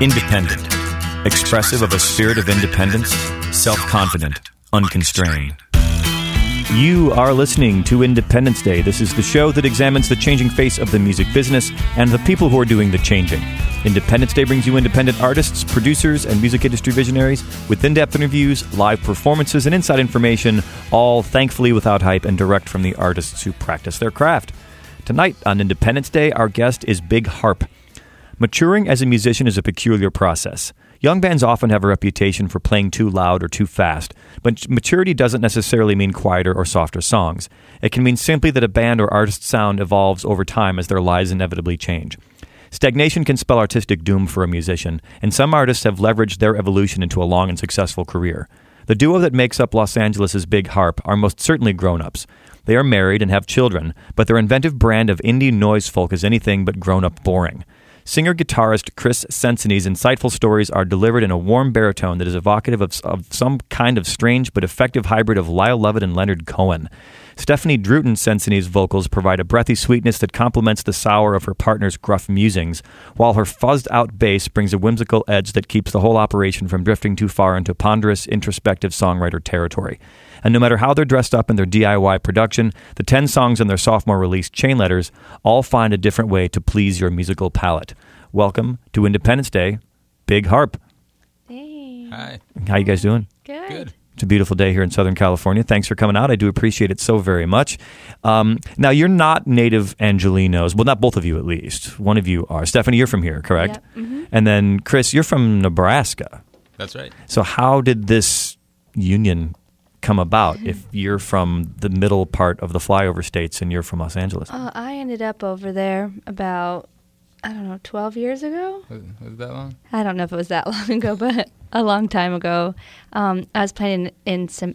Independent. Expressive of a spirit of independence, self confident, unconstrained. You are listening to Independence Day. This is the show that examines the changing face of the music business and the people who are doing the changing. Independence Day brings you independent artists, producers, and music industry visionaries with in depth interviews, live performances, and inside information, all thankfully without hype and direct from the artists who practice their craft. Tonight on Independence Day, our guest is Big Harp. Maturing as a musician is a peculiar process. Young bands often have a reputation for playing too loud or too fast, but maturity doesn't necessarily mean quieter or softer songs. It can mean simply that a band or artist's sound evolves over time as their lives inevitably change. Stagnation can spell artistic doom for a musician, and some artists have leveraged their evolution into a long and successful career. The duo that makes up Los Angeles' Big Harp are most certainly grown ups. They are married and have children, but their inventive brand of indie noise folk is anything but grown up boring. Singer guitarist Chris Senseney's insightful stories are delivered in a warm baritone that is evocative of, of some kind of strange but effective hybrid of Lyle Lovett and Leonard Cohen. Stephanie Drootin Senseney's vocals provide a breathy sweetness that complements the sour of her partner's gruff musings, while her fuzzed out bass brings a whimsical edge that keeps the whole operation from drifting too far into ponderous, introspective songwriter territory. And no matter how they're dressed up in their DIY production, the 10 songs on their sophomore release, Chain Letters, all find a different way to please your musical palate. Welcome to Independence Day, Big Harp. Hey. Hi. How you guys doing? Good. Good. It's a beautiful day here in Southern California. Thanks for coming out. I do appreciate it so very much. Um, now, you're not native Angelinos. Well, not both of you, at least. One of you are. Stephanie, you're from here, correct? Yep. Mhm. And then, Chris, you're from Nebraska. That's right. So, how did this union come about if you're from the middle part of the flyover states and you're from Los Angeles? Uh, I ended up over there about, I don't know, 12 years ago. Was, was that long? I don't know if it was that long ago, but a long time ago. Um, I was playing in some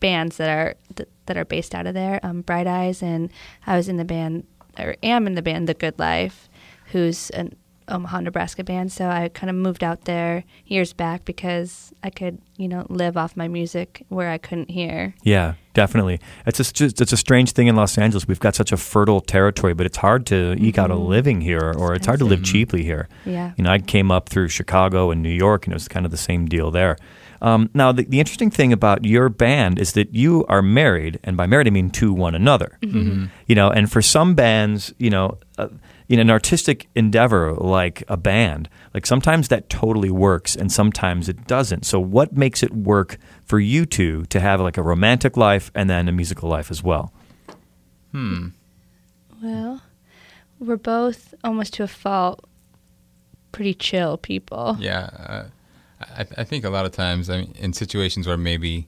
bands that are th- that are based out of there, um, Bright Eyes, and I was in the band, or am in the band, The Good Life, who's an Omaha, Nebraska band. So I kind of moved out there years back because I could, you know, live off my music where I couldn't hear. Yeah, definitely. It's a, just, it's a strange thing in Los Angeles. We've got such a fertile territory, but it's hard to eke out a Mhm. living here, or it's hard to live cheaply here. Yeah. You know, I came up through Chicago and New York, and it was kind of the same deal there. Um, now, the, the interesting thing about your band is that you are married, and by married I mean to one another. Mm-hmm. You know, and for some bands, you know, uh, in an artistic endeavor like a band, like sometimes that totally works, and sometimes it doesn't. So, what makes it work for you two to have like a romantic life and then a musical life as well? Hmm. Well, we're both almost to a fault pretty chill people. Yeah. Uh, I, I think a lot of times, I mean, in situations where maybe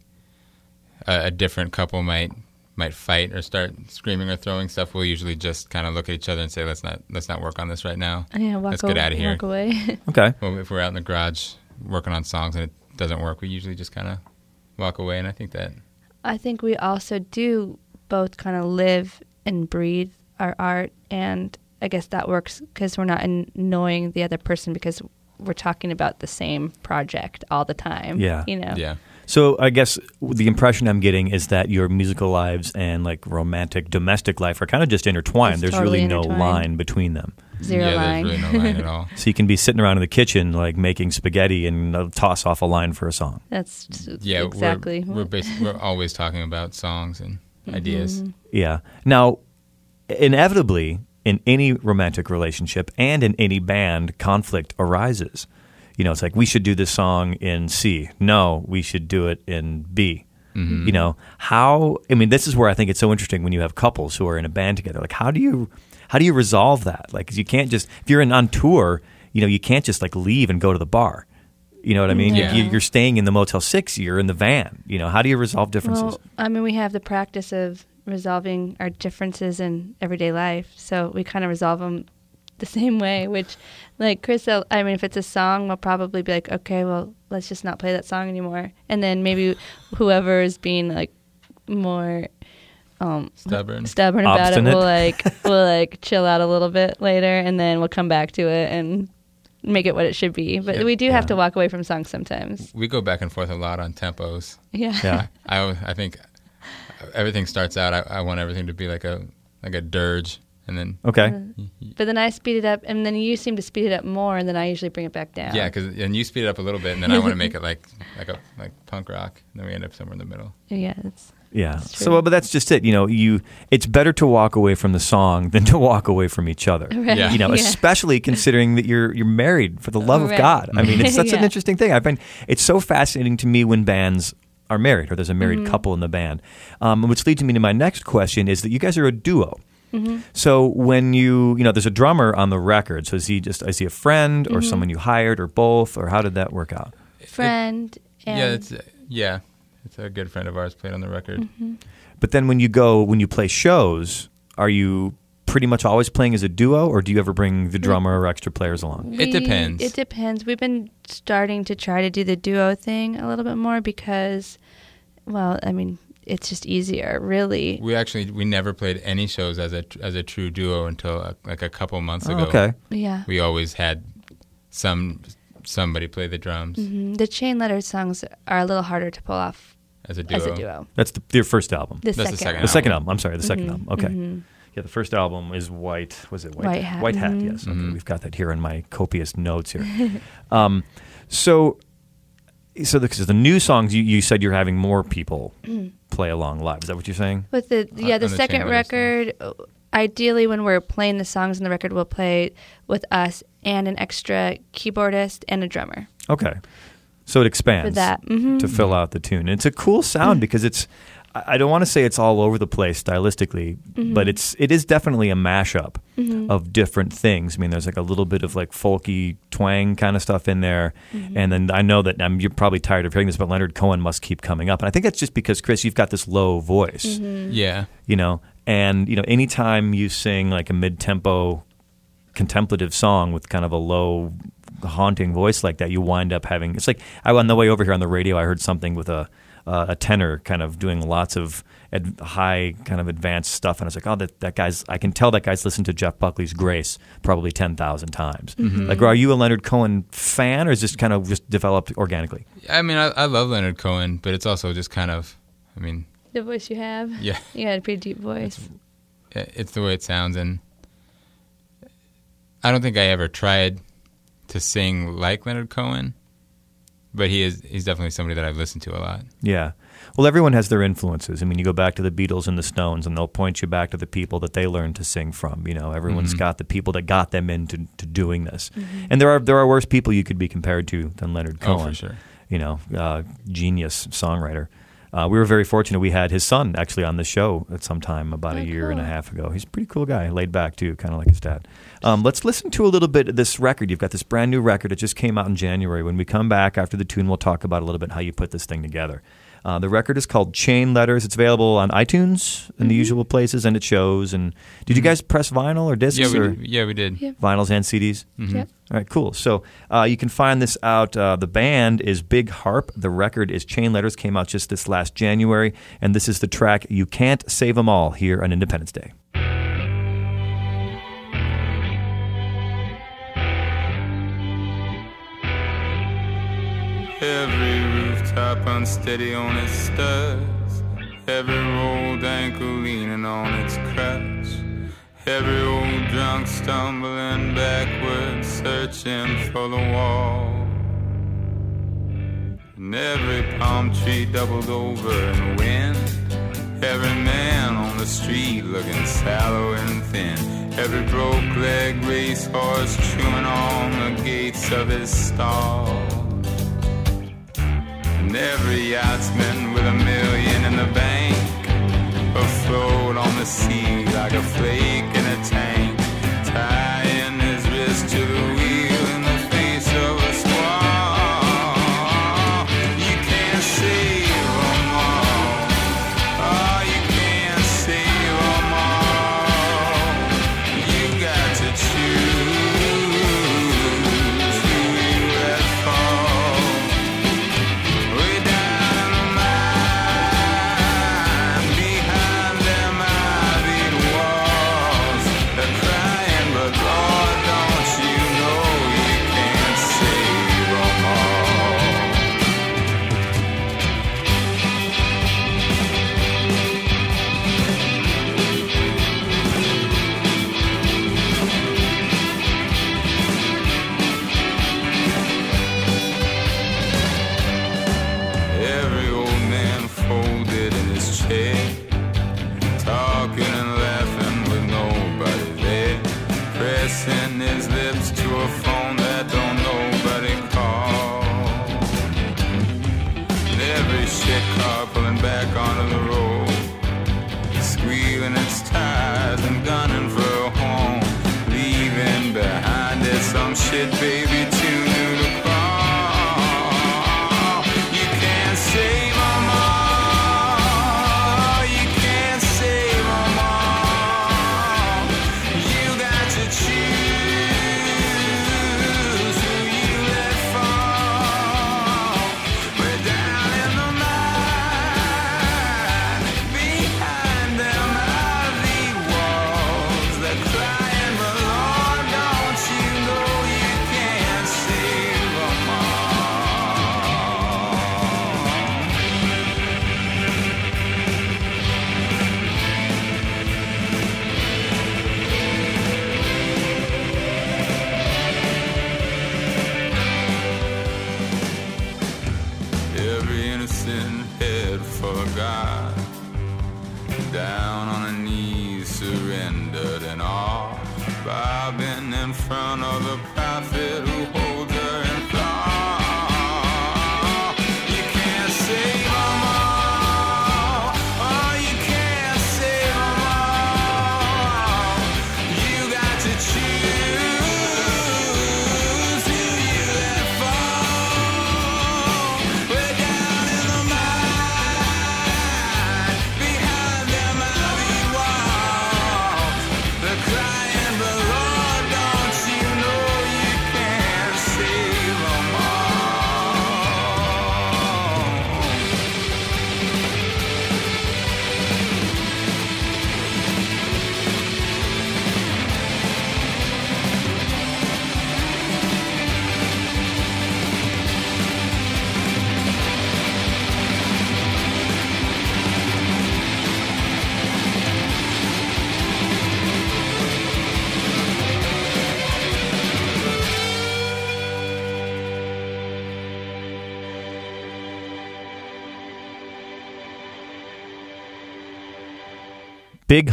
a, a different couple might might fight or start screaming or throwing stuff, we'll usually just kind of look at each other and say, "Let's not let's not work on this right now." Yeah, walk, Let's a- get outta here. walk away. Okay. Well, if we're out in the garage working on songs and it doesn't work, we usually just kind of walk away. And I think that I think we also do both kind of live and breathe our art, and I guess that works because we're not annoying the other person because we're talking about the same project all the time. Yeah. you know. yeah. So I guess the impression I'm getting is that your musical lives and like romantic domestic life are kind of just intertwined. It's There's totally really no line between them. Zero yeah, line. there's really no line at all. So you can be sitting around in the kitchen like making spaghetti and uh, toss off a line for a song. That's t- Yeah, exactly. We're we're, basi- we're always talking about songs and ideas. Mhm. Yeah. Now, inevitably, in any romantic relationship and in any band, conflict arises. You know, it's like we should do this song in C. No, we should do it in B. Mhm. You know how? I mean, this is where I think it's so interesting when you have couples who are in a band together. Like, how do you how do you resolve that? Like, 'cause you can't just if you're in on tour, you know, you can't just like leave and go to the bar. You know what I mean? Yeah. You, you're staying in the Motel Six. You're in the van. You know, how do you resolve differences? Well, I mean, we have the practice of resolving our differences in everyday life, so we kind of resolve them the same way. Which, like Chris, I mean, if it's a song, we'll probably be like, okay, well, let's just not play that song anymore, and then maybe whoever is being like more um, Stubborn. stubborn about Obstinate. it will like we'll, like chill out a little bit later, and then we'll come back to it and make it what it should be. But Yeah. we do have to walk away from songs sometimes. We go back and forth a lot on tempos. Yeah. yeah. I always- I think everything starts out. I, I want everything to be like a like a dirge, and then Okay. Mm-hmm. but then I speed it up, and then you seem to speed it up more, and then I usually bring it back down. Yeah, because and you speed it up a little bit, and then I want to make it like like a like punk rock, and then we end up somewhere in the middle. yeah, it's Yeah. That's So, but that's just it. You know, you it's better to walk away from the song than to walk away from each other. right. Yeah. You know, yeah. especially considering that you're you're married for the love of God. I mean, it's such an interesting thing. I find it's so fascinating to me when bands are married or there's a married Mm-hmm. couple in the band. Um, which leads me to my next question: is that you guys are a duo. Mm-hmm. So when you you know there's a drummer on the record, so is he just is he a friend Mm-hmm. or someone you hired or both or how did that work out? friend. and yeah, it's yeah, it's a good friend of ours played on the record. Mm-hmm. But then when you go when you play shows, are you pretty much always playing as a duo, or do you ever bring the drummer or extra players along? It depends. It depends. We've been starting to try to do the duo thing a little bit more because, well, I mean, it's just easier, really. We actually we never played any shows as a as a true duo until uh, like a couple months Oh, ago. okay. Yeah. We always had some somebody play the drums hmm The chain letter songs are a little harder to pull off as a duo. as a duo. That's the, your first album. The That's the second. second the second album. album. I'm sorry, the 2nd Mhm, album. Okay. mhm. Yeah, the first album is White. Was it White? White Hat, White Hat. mhm. Yes. Okay, Mhm. we've got that here in my copious notes here. um, so, so because the new songs, you, you said you're having more people play along live. Is that what you're saying? With the yeah, the the second chain record, uh, ideally when we're playing the songs in the record, we'll play with us and an extra keyboardist and a drummer Okay. So it expands for that. hmm to fill out the tune. And it's a cool sound because it's. I I don't want to say it's all over the place stylistically, mm-hmm. but it's it is definitely a mashup mm-hmm. of different things. I mean, there's like a little bit of like folky twang kind of stuff in there, mm-hmm. and then I know that um, you're probably tired of hearing this, but Leonard Cohen must keep coming up, and I think that's just because Chris, you've got this low voice, Yeah, you know, and you know, anytime you sing like a mid-tempo contemplative song with kind of a low haunting voice like that you wind up having it's like I on the way over here on the radio I heard something with a uh, a tenor kind of doing lots of ad- high kind of advanced stuff. And I was like oh that, that guy's I can tell that guy's listened to Jeff Buckley's Grace probably 10,000 times. Like are you a Leonard Cohen fan or is this kind of just developed organically? I mean I, I love Leonard Cohen, but it's also just kind of, I mean, The voice you have, yeah, you got a pretty deep voice. it- it's the way it sounds, and I don't think I ever tried to sing like Leonard Cohen, but he is he's definitely somebody that I've listened to a lot. Yeah. Well, everyone has their influences. I mean, you go back to the Beatles and the Stones, and they'll point you back to the people that they learned to sing from. You know, everyone's Mhm. got the people that got them into to doing this. And there are there are worse people you could be compared to than Leonard Oh, Cohen. for sure. You know, uh, genius songwriter. Uh, we were very fortunate. We had his son actually on the show at some time about Oh, a year and a half ago. He's a pretty cool guy, laid back too, kind of like his dad. Um, let's listen to a little bit of this record. You've got this brand new record. It just came out in January. When we come back after the tune, we'll talk about a little bit how you put this thing together. Uh, the record is called Chain Letters. It's available on iTunes and the usual places, and it shows. And did you guys press vinyl or discs Yeah, we or did. yeah we did. Yeah. vinyls and CDs? Mhm. Yep. All right, cool. So uh, you can find this out. Uh, the band is Big Harp. The record is Chain Letters. Came out just this last January, and this is the track "You Can't Save 'Em All" here on Independence Day. Every rooftop unsteady on its studs. Every old ankle leaning on its crutch. Every old drunk stumbling backwards, searching for the wall. And every palm tree doubled over in the wind. Every man on the street looking sallow and thin. Every broke leg racehorse chewing on the gates of his stall. And every yachtsman with a million in the bank. Afloat on the sea like a flake in a tank, tying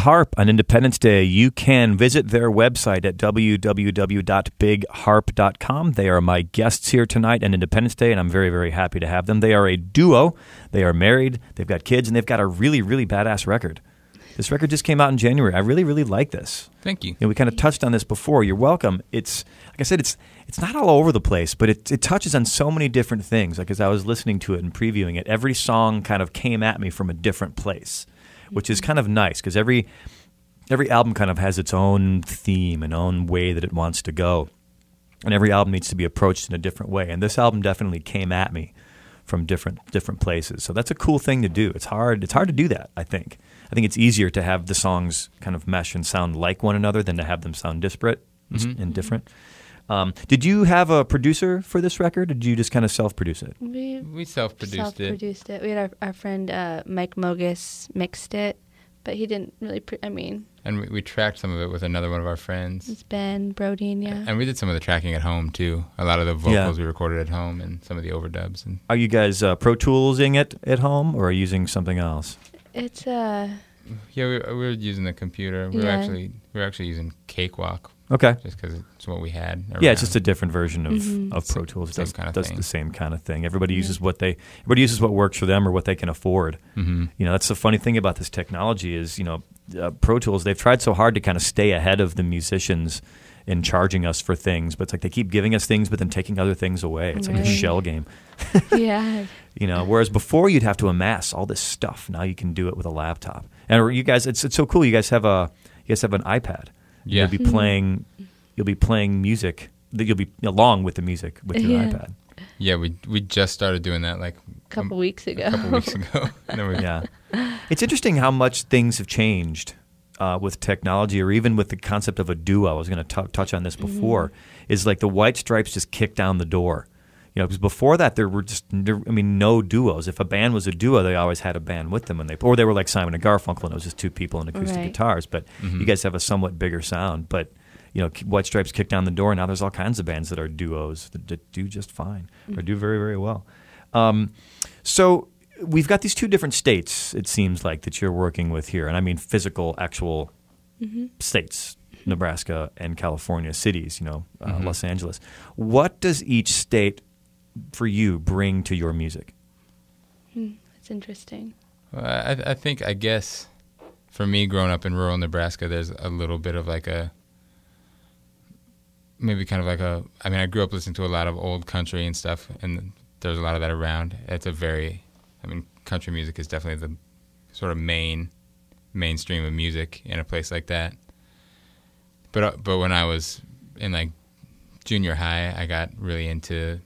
Harp on Independence Day. You can visit their website at www.bigharp.com. They are my guests here tonight on Independence Day, and I'm very, very happy to have them. They are a duo. They are married, they've got kids, and they've got a really, really badass record. This record just came out in January. I really, really like this. Thank you. We kind of touched on this before. You're welcome. It's like I said, it's it's not all over the place, but it it touches on so many different things. Like as I was listening to it and previewing it, every song kind of came at me from a different place, which is kind of nice because every every album kind of has its own theme and own way that it wants to go, and every album needs to be approached in a different way. And this album definitely came at me from different different places. So that's a cool thing to do. It's hard. It's hard to do that. I think. I think it's easier to have the songs kind of mesh and sound like one another than to have them sound disparate s- and different. Um, did you have a producer for this record, or did you just kind of self-produce it? We We self-produced it. self-produced it. We had our, our friend uh, Mike Mogis mixed it, but he didn't really. Pre- I mean, And we, we tracked some of it with another one of our friends. it's Ben Brodin, yeah. And we did some of the tracking at home too. A lot of the vocals Yeah. we recorded at home and some of the overdubs. And Are you guys uh, Pro Toolsing it at home, or are you using something else? It's uh, yeah, we, we were using the computer. We were actually we were actually using Cakewalk Okay. just because it's what we had. Yeah, it's just a different version of, Mhm. of Pro Tools. It does, kind of does the same kind of thing. Everybody uses what they everybody uses what works for them or what they can afford. Mhm. You know, that's the funny thing about this technology is you know, uh, Pro Tools. They've tried so hard to kind of stay ahead of the musicians in charging us for things, but it's like they keep giving us things, but then taking other things away. It's like a shell game. yeah. You know, whereas before you'd have to amass all this stuff. Now you can do it with a laptop. And you guys, it's it's so cool. You guys have a you guys have an iPad. Yeah. You'll be playing. You'll be playing music. That you'll be along with the music with your Yeah. iPad. Yeah, we we just started doing that like A couple um, weeks ago. a couple weeks ago. we, Yeah, it's interesting how much things have changed uh, with technology, or even with the concept of a duo. I was going to touch on this before. Is like the White Stripes just kicked down the door. You know, because before that there were just I mean, no duos. If a band was a duo, they always had a band with them when they, or they were like Simon and Garfunkel, and it was just two people and acoustic Right. guitars. But mm-hmm. you guys have a somewhat bigger sound. But you know, White Stripes kicked down the door, and now there's all kinds of bands that are duos that, that do just fine or mm-hmm. do very, very well. Um, so we've got these two different states. It seems like that you're working with here, and I mean physical, actual mm-hmm. states. Nebraska and California cities, you know, uh, Los Angeles. What does each state for you bring to your music? That's interesting. Well, I, I think, I guess, for me, growing up in rural Nebraska, there's a little bit of like a, maybe kind of like a. I mean, I grew up listening to a lot of old country and stuff, and there's a lot of that around. It's a very, I mean, country music is definitely the sort of main, mainstream of music in a place like that. But uh, but when I was in like junior high, I got really into like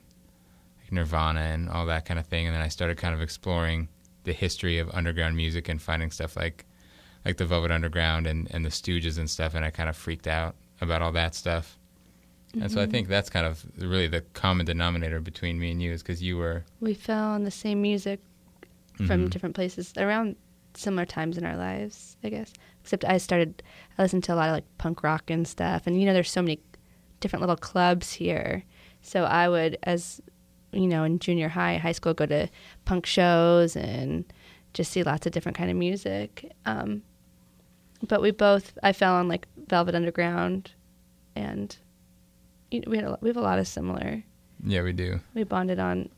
Nirvana and all that kind of thing, and then I started kind of exploring the history of underground music and finding stuff like like the Velvet Underground and, and the Stooges and stuff, and I kind of freaked out about all that stuff. And so I think that's kind of really the common denominator between me and you is because you were We fell on the same music from Mhm. different places around similar times in our lives, I guess. Except I started, I listened to a lot of like punk rock and stuff. And, you know, there's so many different little clubs here. So I would, as, you know, in junior high, high school, go to punk shows and just see lots of different kind of music. Um, but we both, I fell on like Velvet Underground and you know, we, had a, lot- we have a lot of similar, yeah we do we bonded on,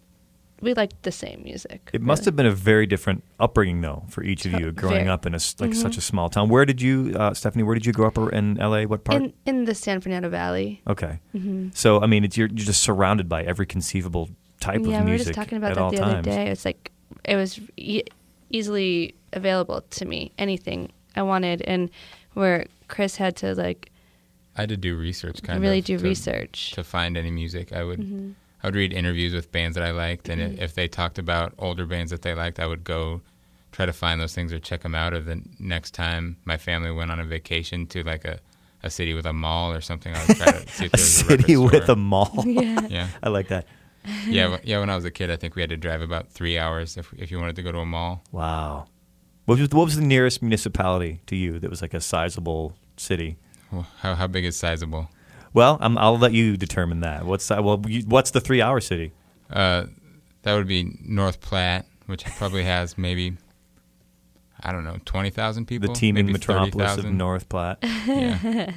we liked the same music. It must have been a very different upbringing, though, for each of Uh, you growing very. up in a s like Mhm. such a small town. Where did you, uh, Stephanie? Where did you grow up in LA? What part? in in the San Fernando Valley. okay, hmm so I mean, it's, you're you're just surrounded by every conceivable type yeah, of we were just talking about that the times. other day. It's like it was e- easily available to me. Anything I wanted, and where Chris had to like I had to do research kind really of Really do to, research. to find any music I would Mhm. I would read interviews with bands that I liked and Mhm. if they talked about older bands that they liked I would go try to find those things or check them out or the next time my family went on a vacation to like a, a city with a mall or something I would try to see if A there was a city with store. a mall. yeah. yeah I like that. yeah yeah when I was a kid I think we had to drive about three hours if if you wanted to go to a mall Wow. What was, what was the nearest municipality to you that was like a sizable city? Well, how how big is sizable Well, i I'll let you determine that. What's that? Well, you, what's the three-hour city? Uh, that would be North Platte, which probably has maybe I don't know twenty thousand people. the teeming maybe metropolis of North Platte. Yeah,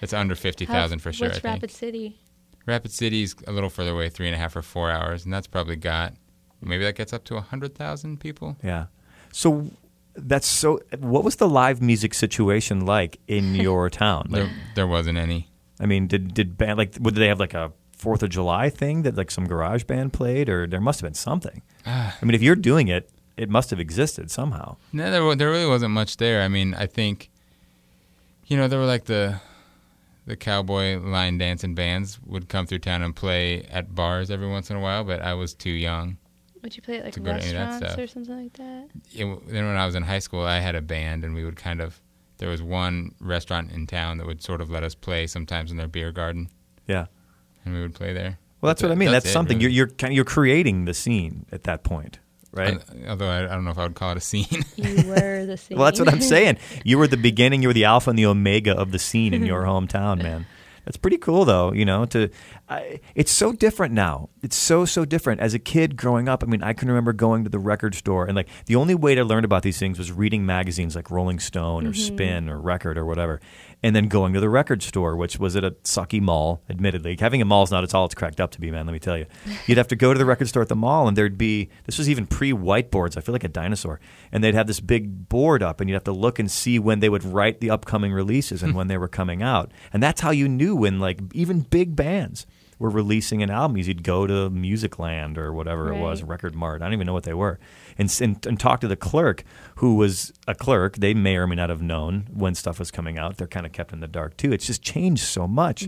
it's under fifty thousand for sure. What's I think. Rapid City? Rapid City's a little further away, three and a half or four hours, and that's probably got maybe that gets up to hundred thousand people. Yeah. So that's so. What was the live music situation like in your town? Like, There, there wasn't any. I mean, did did band like? Would they have like a Fourth of July thing that like some garage band played, or there must have been something? Ah. I mean, if you're doing it, it must have existed somehow. No, there, there really wasn't much there. I mean, I think, you know, there were like the the cowboy line dancing bands would come through town and play at bars every once in a while, but I was too young. Would you play at like To go to any of that restaurants stuff. or something like that? it, then when I was in high school, I had a band, and we would kind of. There was one restaurant in town that would sort of let us play sometimes in their beer garden, Yeah. and we would play there. Well, that's But what I mean. That's, it, something really. you're you're kind of, you're creating the scene at that point, right? Although I, I don't know if I would call it a scene. You were the scene. Well, that's what I'm saying. You were the beginning. You were the alpha and the omega of the scene in your hometown, man. That's pretty cool, though. You know, to I, it's so different now. It's so so different. As a kid growing up, I mean, I can remember going to the record store and like the only way to learn about these things was reading magazines like Rolling Stone or mm-hmm. Spin or Record or whatever, and then going to the record store, which was at a sucky mall. Admittedly, having a mall is not at all it's cracked up to be, man. Let me tell you. You'd have to go to the record store at the mall, and there'd be this was even pre whiteboards. I feel like a dinosaur, and they'd have this big board up, and you'd have to look and see when they would write the upcoming releases and when they were coming out, and that's how you knew when like even big bands were releasing an album. You'd go to Musicland or whatever it was, Record Mart. I don't even know what they were, and, and and talk to the clerk who was a clerk. They may or may not have known when stuff was coming out. They're kind of kept in the dark too. It's just changed so much.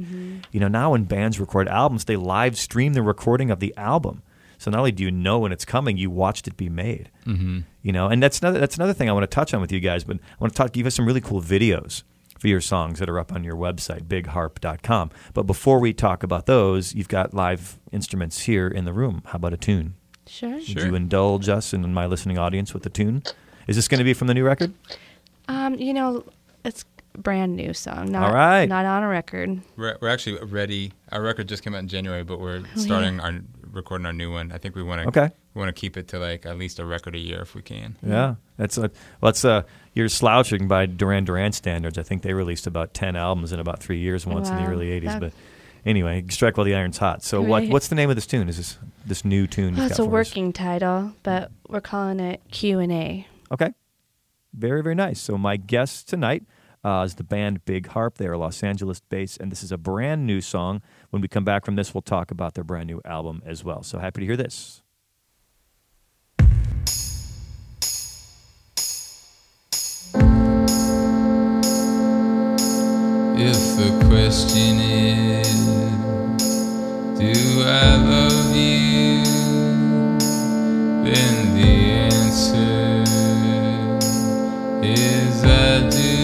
You know, now when bands record albums, they live stream the recording of the album. So not only do you know when it's coming, you watched it be made. hmm You know, and that's another that's another thing I want to touch on with you guys. But I want to talk give us some really cool videos for your songs that are up on your website, bigharp.com. But before we talk about those, you've got live instruments here in the room. How about a tune? Sure. Would Sure. you indulge us and my listening audience with a tune? Is this going to be from the new record? Um, you know, it's brand new song. Not, All right. Not on a record. We're, we're actually ready. Our record just came out in January, but we're Oh, starting our recording our new one. I think we want to Okay. We want to keep it to like at least a record a year if we can. Yeah, that's a, well, that's uh, you're slouching by Duran Duran standards. I think they released about ten albums in about three years once in the early '80s. That- But anyway, strike while the iron's hot. So what what's the name of this tune? Is this this new tune? Well, you've it's got a for us? working title, but we're calling it Q and A. Okay. Very, very nice. So, my guest tonight uh, is the band Big Harp. They are Los Angeles based, and this is a brand new song. When we come back from this, we'll talk about their brand new album as well. So, happy to hear this. If the question is, do I love you? Then the answer is I do.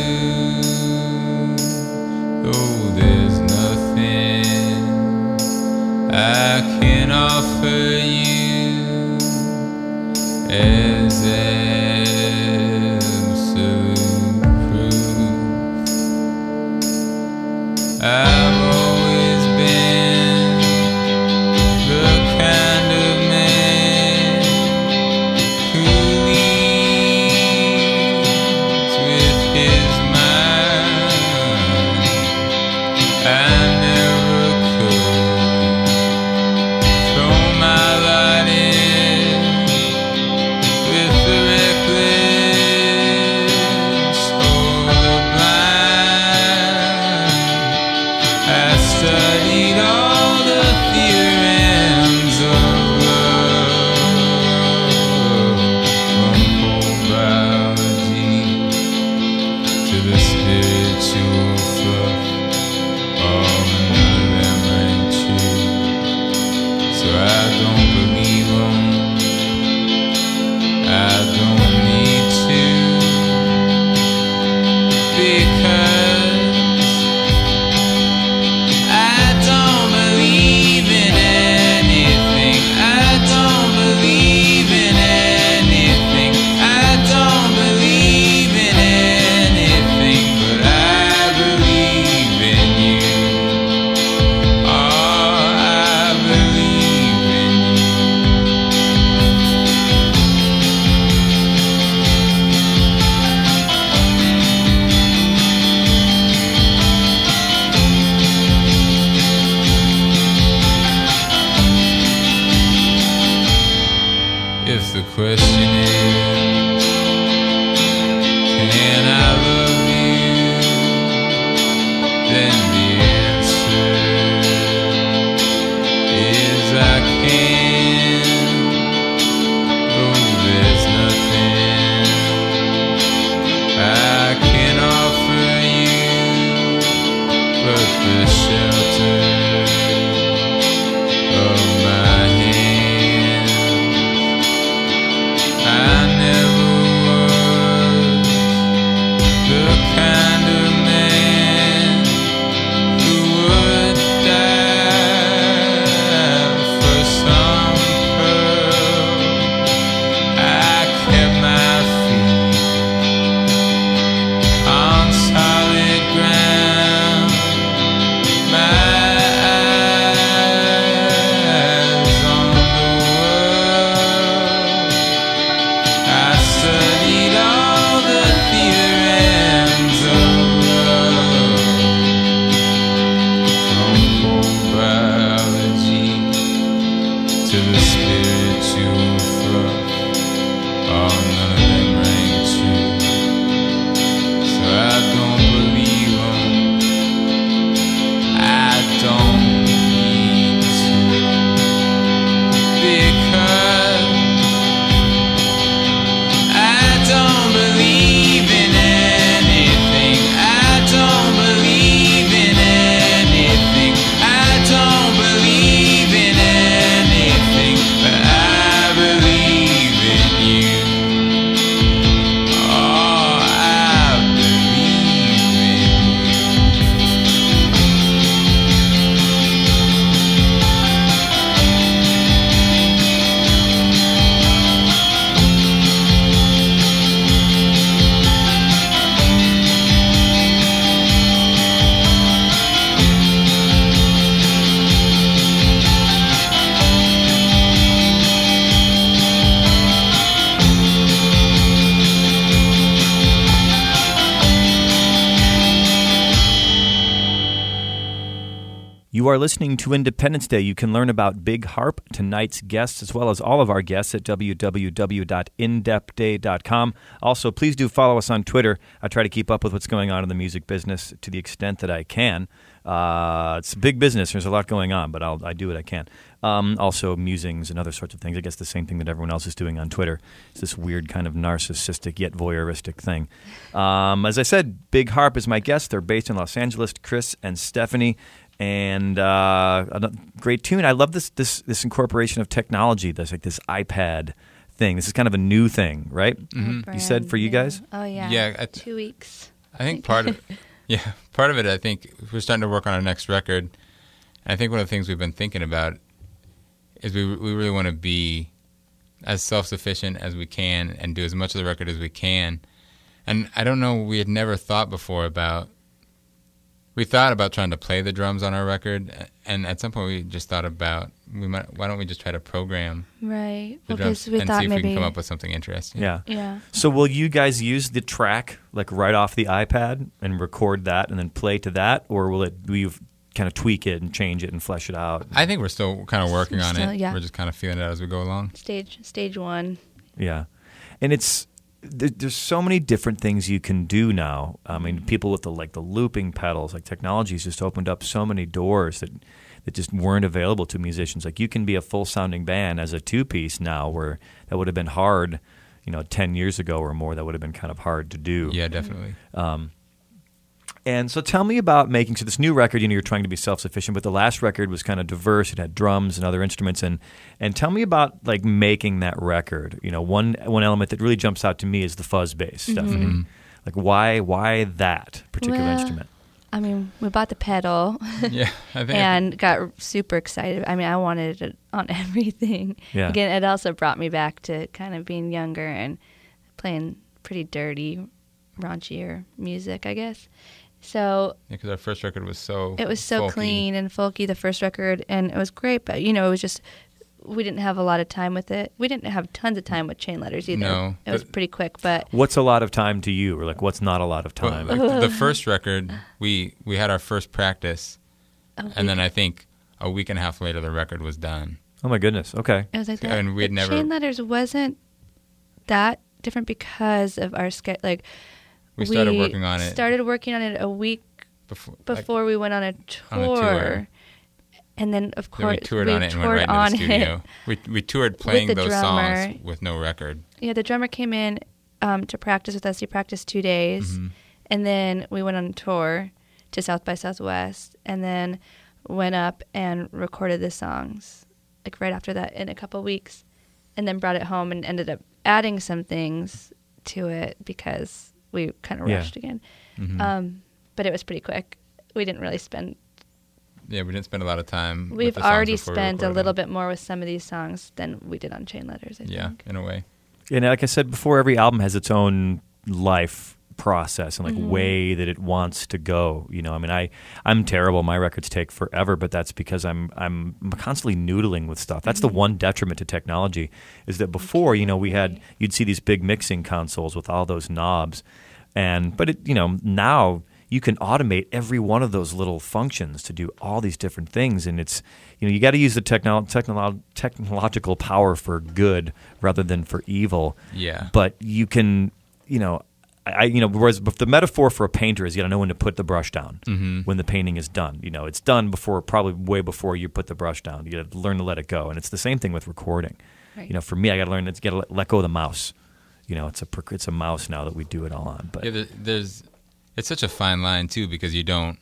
Though there's nothing I can offer If the question is, can I You are listening to Independence Day. You can learn about Big Harp, tonight's guests, as well as all of our guests at www.indepday.com. Also, please do follow us on Twitter. I try to keep up with what's going on in the music business to the extent that I can. Uh, it's big business. There's a lot going on, but I'll, I do what I can. Um, also, musings and other sorts of things. I guess the same thing that everyone else is doing on Twitter. It's this weird kind of narcissistic yet voyeuristic thing. Um, as I said, Big Harp is my guest. They're based in Los Angeles. Chris and Stephanie and uh, a great tune. I love this this this incorporation of technology. This like this iPad thing. This is kind of a new thing, right? Mm-hmm. You said for you guys? Oh yeah. Yeah, I- Two weeks. I think part of yeah, part of it. I think we're starting to work on our next record. And I think one of the things we've been thinking about is we we really want to be as self sufficient as we can and do as much of the record as we can. And I don't know, we had never thought before about. We thought about trying to play the drums on our record, and at some point we just thought about we might. Why don't we just try to program Right. the Because drums we and thought see if maybe. we can come up with something interesting? Yeah. yeah. So will you guys use the track like right off the iPad and record that and then play to that, or will it will you kind of tweak it and change it and flesh it out? I think we're still kind of working on it. yeah. We're just kind of feeling it out as we go along. Stage stage one. Yeah, and it's there, there's so many different things you can do now. I mean, mm-hmm. people with the like the looping pedals, like technology's just opened up so many doors that that just weren't available to musicians. Like you can be a full sounding band as a two piece now, where that would have been hard. You know, ten years ago or more, that would have been kind of hard to do. Yeah, definitely. Um, And so tell me about making so this new record, you know, you're trying to be self-sufficient, but the last record was kind of diverse. It had drums and other instruments and and tell me about like making that record. You know, one one element that really jumps out to me is the fuzz bass, Stephanie. Mm-hmm. Mm-hmm. Like why why that particular Well, instrument? I mean, we bought the pedal Yeah, I think. and got super excited. I mean, I wanted it on everything. Yeah. Again, it also brought me back to kind of being younger and playing pretty dirty, raunchier music, I guess. So because our first record was so it was so folky. clean and folky, the first record, and it was great. But you know, it was just we didn't have a lot of time with it. We didn't have tons of time with chain letters either. No, it was pretty quick. But What's a lot of time to you, or like what's not a lot of Well, time? like the, the first record, we we had our first practice, and then I think a week and a half later the record was done. oh my goodness. Okay. It was like that. and we had never- chain letters wasn't that different because of our schedule. Like We started working on it Started working on it a week before. like, we went on a tour. On a tour. And then of then we course toured on it and went toured right on into the it. studio. We we toured playing those drummer. songs with no record. Yeah, the drummer came in um, to practice with us. He practiced two days, Mm-hmm. and then we went on a tour to South by Southwest, and then went up and recorded the songs like right after that in a couple weeks, and then brought it home and ended up adding some things to it because we kind of Yeah. rushed again. Mhm. Um, but it was pretty quick. We didn't really spend. yeah, we didn't spend a lot of time. We've the songs already before we spent a little bit more with some of these songs than we did on Chain Letters. I Yeah, think. in a way. And like I said before, every album has its own life process and like Mm-hmm. way that it wants to go. You know, I mean, I I'm terrible. My records take forever, but that's because I'm I'm constantly noodling with stuff. That's the Mm-hmm. one detriment to technology is that before, you know, we had you'd see these big mixing consoles with all those knobs, and but it you know now you can automate every one of those little functions to do all these different things and it's you know you got to use the technol- technolo- technological power for good rather than for evil Yeah. but you can you know I, you know, whereas bef- the metaphor for a painter is you got to know when to put the brush down Mm-hmm. when the painting is done. You know, it's done before, probably way before you put the brush down. You got to learn to let it go, and it's the same thing with recording. Right. You know, for me, I got to learn to get let, let go of the mouse. You know, it's a it's a mouse now that we do it all on. But Yeah, there's it's such a fine line too because you don't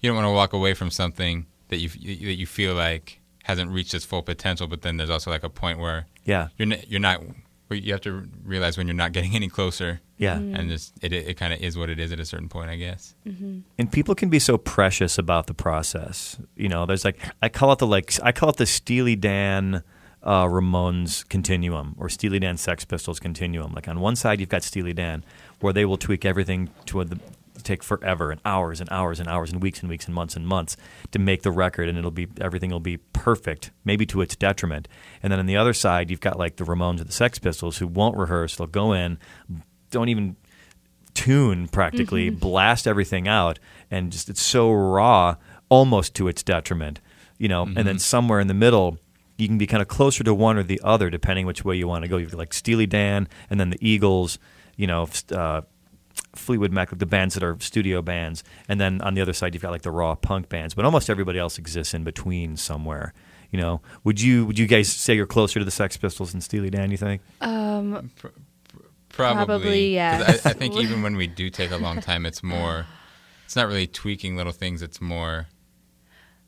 you don't want to walk away from something that you that you feel like hasn't reached its full potential, but then there's also like a point where yeah, you're n- you're not you have to realize when you're not getting any closer, yeah. Mm-hmm. and just it it, it kind of is what it is at a certain point, I guess. Mm-hmm. and people can be so precious about the process. You know, there's like I call it the like I call it the Steely Dan uh, Ramones continuum or Steely Dan Sex Pistols continuum. Like on one side you've got Steely Dan, where they will tweak everything to a, take forever and hours and hours and hours and weeks and weeks and months and months to make the record, and it'll be everything will be perfect, maybe to its detriment. And then on the other side you've got like the Ramones or the Sex Pistols who won't rehearse. They'll go in, don't even tune practically, blast everything out, and just it's so raw. almost to its detriment, you know, and Mm-hmm. then somewhere in the middle. You can be kind of closer to one or the other, depending which way you want to go. You've got like Steely Dan, and then the Eagles. You know, uh, Fleetwood Mac, like the bands that are studio bands, and then on the other side you've got like the raw punk bands. But almost everybody else exists in between somewhere. You know, would you would you guys say you're closer to the Sex Pistols than Steely Dan? You think? Um, Probably, Probably, 'Cause yes. I, I think even when we do take a long time, it's more. It's not really tweaking little things. It's more.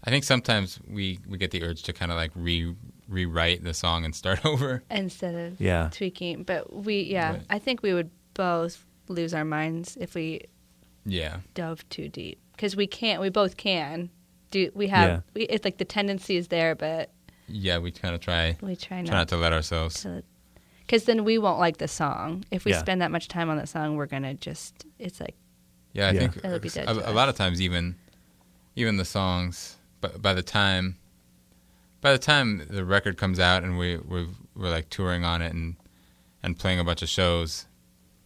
I think sometimes we, we get the urge to kind of like re rewrite the song and start over. instead of Yeah. tweaking, but we yeah, Right. I think we would both lose our minds if we Yeah, dove too deep because we can't. We both can. Do we have? Yeah. We, it's like the tendency is there, but yeah. We kind of try we try try not not to let ourselves. Because then we won't like the song. If we Yeah. spend that much time on the song, we're gonna just. It's like Yeah, I Yeah. think It'll be dead a, a lot of times even even the songs, but by the time by the time the record comes out and we we're, we're like touring on it and and playing a bunch of shows,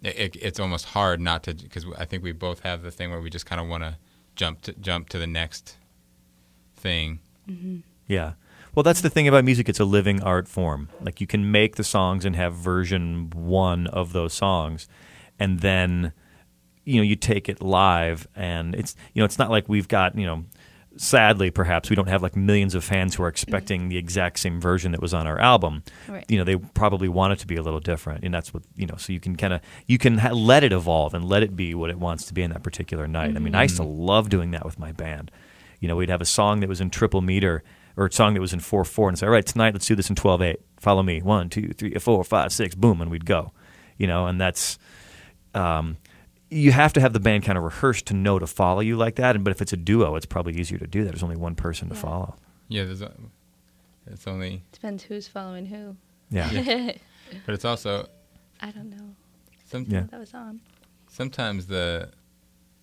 it, it, it's almost hard not to because I think we both have the thing where we just kind of want to jump to jump to the next thing. Mm-hmm. Yeah. Well, that's the thing about music. It's a living art form. Like you can make the songs and have version one of those songs, and then you know you take it live, and it's you know it's not like we've got you know. Sadly, perhaps we don't have like millions of fans who are expecting the exact same version that was on our album. Right. You know, they probably want it to be a little different, and that's what you know. So you can kind of you can ha- let it evolve and let it be what it wants to be in that particular night. I mean, I used to love doing that with my band. You know, we'd have a song that was in triple meter or a song that was in four four, and say, "All right, tonight let's do this in twelve eight. Follow me, one, two, three, four, five, six, boom," and we'd go. You know, and that's um, you have to have the band kind of rehearsed to know to follow you like that. And but if it's a duo, it's probably easier to do that. There's only one person to Yeah. follow. Yeah, there's a, it's only, depends who's following who. Yeah, but it's also I don't know. some, Yeah. That was on. sometimes the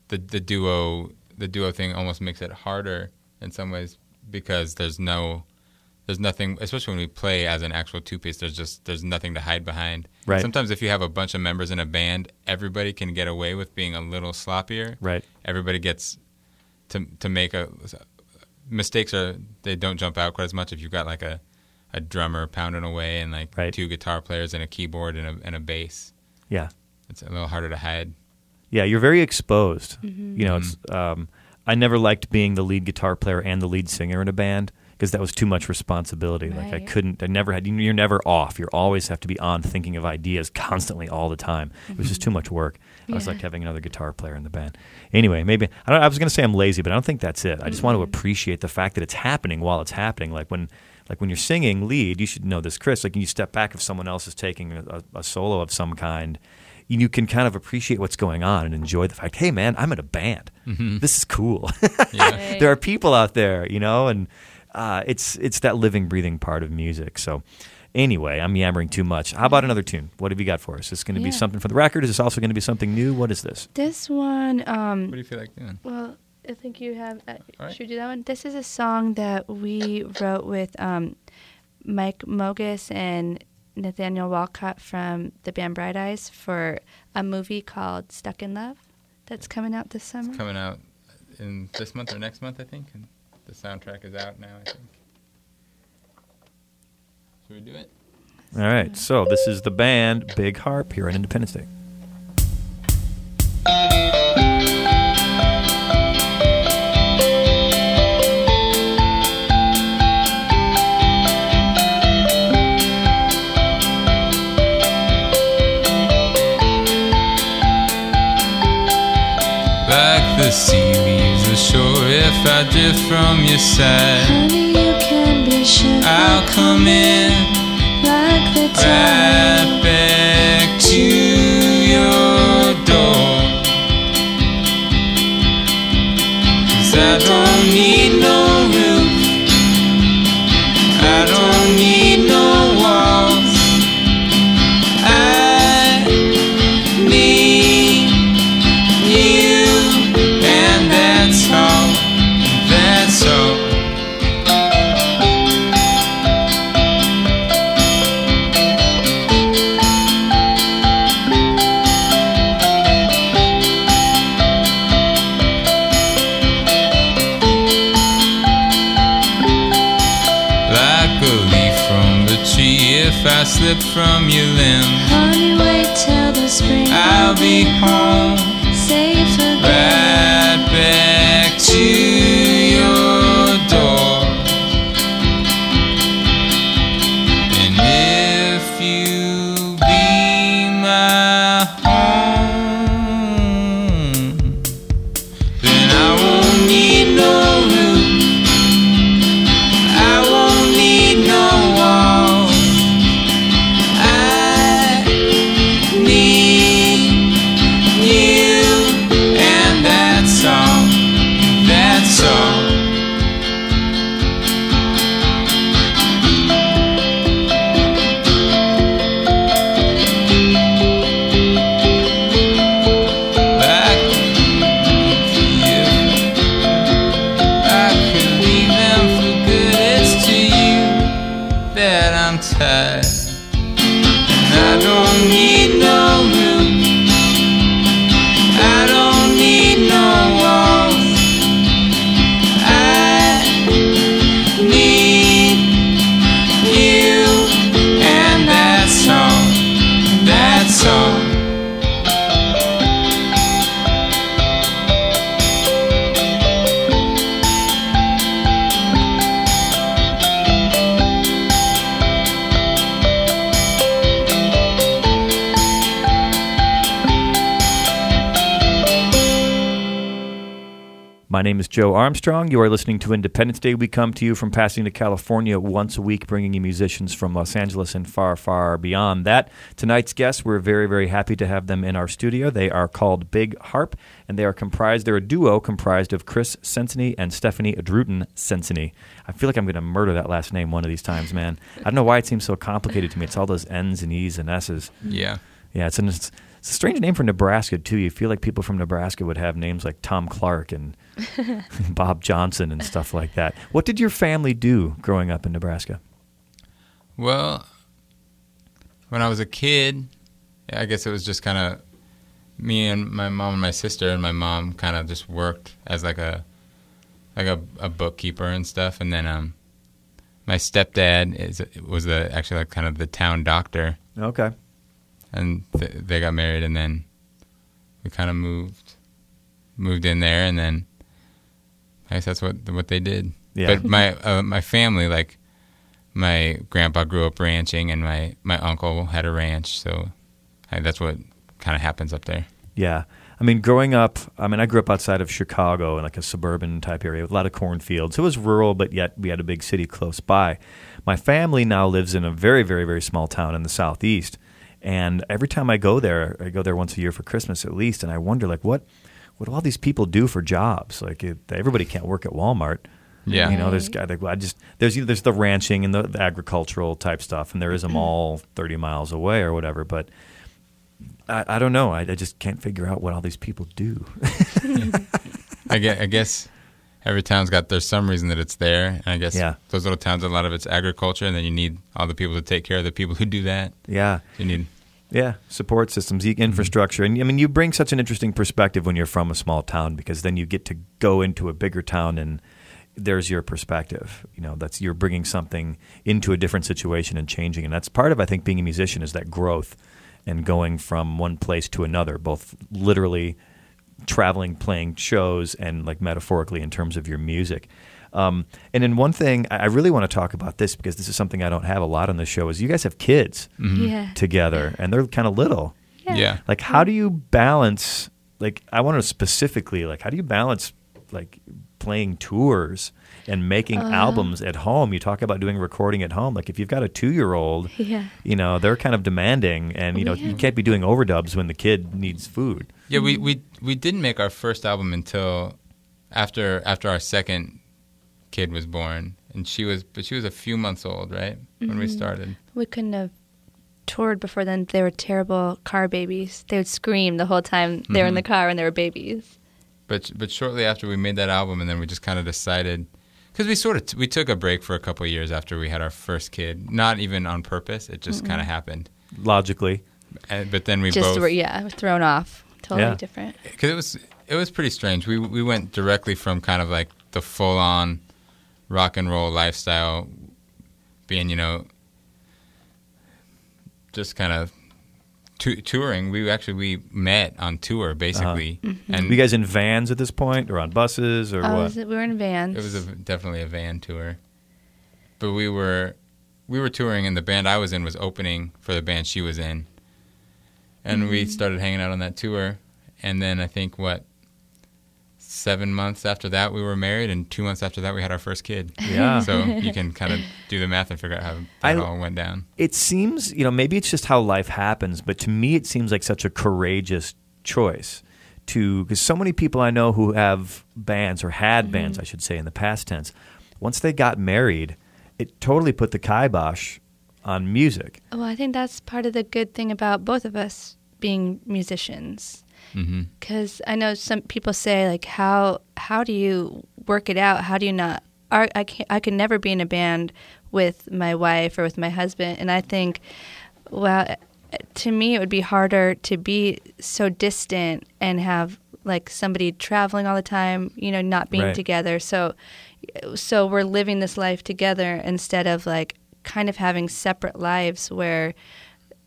the the duo the duo thing almost makes it harder in some ways because there's no there's nothing especially when we play as an actual two piece there's just there's nothing to hide behind Right. sometimes if you have a bunch of members in a band everybody can get away with being a little sloppier right. everybody gets to to make a mistakes are they don't jump out quite as much if you've got like a a drummer pounding away and like Right. two guitar players and a keyboard and a and a bass Yeah, it's a little harder to hide yeah. You're very exposed. Mm-hmm. You know, it's. Um, I never liked being the lead guitar player and the lead singer in a band because that was too much responsibility. Like I couldn't. I never had. You're never off. You always have to be on, thinking of ideas constantly all the time. It was just too mm-hmm. much work. I was like having another guitar player in the band. Anyway, maybe I, don't, I was going to say I'm lazy, but I don't think that's it. I just want to mm-hmm. appreciate the fact that it's happening while it's happening. Like when. Like when you're singing lead, you should know this, Chris. Like when you step back, if someone else is taking a, a, a solo of some kind, you can kind of appreciate what's going on and enjoy the fact, hey man, I'm in a band. Mm-hmm. This is cool. yeah there are people out there, you know, and uh, it's it's that living, breathing part of music. So anyway, I'm yammering too much. How about another tune? What have you got for us? Is this going to be something for the record? Is this also going to be something new? What is this? This one, um, what do you feel like doing Well, I think you have. Uh, All right. Should we do that one? This is a song that we wrote with um, Mike Mogis and Nathaniel Walcott from the band Bright Eyes for a movie called Stuck in Love that's coming out this summer. coming out in this month or next month, I think. And the soundtrack is out now, I think. Should we do it? All right. So this is the band Big Harp here on Independence Day. I drift from your side, Honey, you can be sure. I'll come in like the right be home, My name is Joe Armstrong. You are listening to Independence Day. We come to you from Pasadena, California, once a week, bringing you musicians from Los Angeles and far, far beyond that. Tonight's guests, we're very, very happy to have them in our studio. They are called Big Harp, and they are comprised, they're a duo comprised of Chris Senseney and Stefanie Drootin Senseney. I feel like I'm going to murder that last name one of these times, man. I don't know why it seems so complicated to me. It's all those N's and E's and S's. Yeah. Yeah, it's, an, it's, it's a strange name for Nebraska too. You feel like people from Nebraska would have names like Tom Clark and Bob Johnson and stuff like that. What did your family do growing up in Nebraska? Well, when I was a kid, I guess it was just kind of me and my mom and my sister, and my mom kind of just worked as like a like a, a bookkeeper and stuff, and then um, my stepdad is was the actually like kind of the town doctor, Okay. and th- they got married, and then we kind of moved moved in there, and then I guess that's what what they did. Yeah. But my uh, my family, like my grandpa grew up ranching, and my my uncle had a ranch, so I, that's what kind of happens up there. Yeah. I mean, growing up, I mean, I grew up outside of Chicago in like a suburban type area with a lot of cornfields. It was rural, but yet we had a big city close by. My family now lives in a very, very, very small town in the southeast. And every time I go there, I go there once a year for Christmas at least, and I wonder, like, what, what do all these people do for jobs? Like, it, everybody can't work at Walmart. Yeah. You know, there's mm-hmm. guy like I just there's there's the ranching and the, the agricultural type stuff, and there is a mall mm-hmm. 30 miles away or whatever. But I, I don't know. I, I just can't figure out what all these people do. I guess, I guess every town's got there's some reason that it's there, and I guess Yeah. those little towns a lot of it's agriculture, and then you need all the people to take care of the people who do that. yeah, You need yeah, support systems, e- mm-hmm. infrastructure, and I mean, you bring such an interesting perspective when you're from a small town because then you get to go into a bigger town and there's your perspective. You know, that's you're bringing something into a different situation and changing, and that's part of I think being a musician is that growth and going from one place to another, both literally traveling, playing shows, and like metaphorically in terms of your music. Um, and then one thing I I really want to talk about this because this is something I don't have a lot on the show is you guys have kids Yeah. together and they're kind of little. yeah. Like, how do you balance? Like, I want to specifically like, how do you balance like playing tours and making albums at home? You talk about doing recording at home. Like, if you've got a two-year-old, Yeah. you know they're kind of demanding, and you know you can't be doing overdubs when the kid needs food. Yeah, we, we we didn't make our first album until after after our second kid was born, and she was but she was a few months old, right, when we mm-hmm. started. We couldn't have toured before then. They were terrible car babies. They would scream the whole time they were in the mm-hmm. car when they were babies. But but shortly after we made that album, and then we just kind of decided because we sort of t- we took a break for a couple of years after we had our first kid, not even on purpose. It just kind of happened. Logically, And, but then we Just both were yeah, thrown off. Totally Yeah. different. Eh, because it was it was pretty strange. We we went directly from kind of like the full on rock and roll lifestyle, being you know just kind of tou- touring. We actually we met on tour basically, Mm-hmm. and you guys in vans at this point, or on buses, or I what? was, we were in vans. it was a, definitely a van tour. But we were we were touring, and the band I was in was opening for the band she was in, and we started hanging out on that tour. And then I think what seven months after that we were married, and two months after that we had our first kid. Yeah. So you can kind of do the math and figure out how that I- all went down. it seems, you know, maybe it's just how life happens, but to me, it seems like such a courageous choice to, because so many people I know who have bands or had mm-hmm. bands, I should say, in the past tense, once they got married, it totally put the kibosh on music. well, I think that's part of the good thing about both of us being musicians. Mm-hmm. Because I know some people say like, how how do you work it out? How do you not? I I can I could never be in a band with my wife or with my husband, and I think, well, to me it would be harder to be so distant and have like somebody traveling all the time, you know, not being Right. together. So, so we're living this life together instead of like kind of having separate lives where.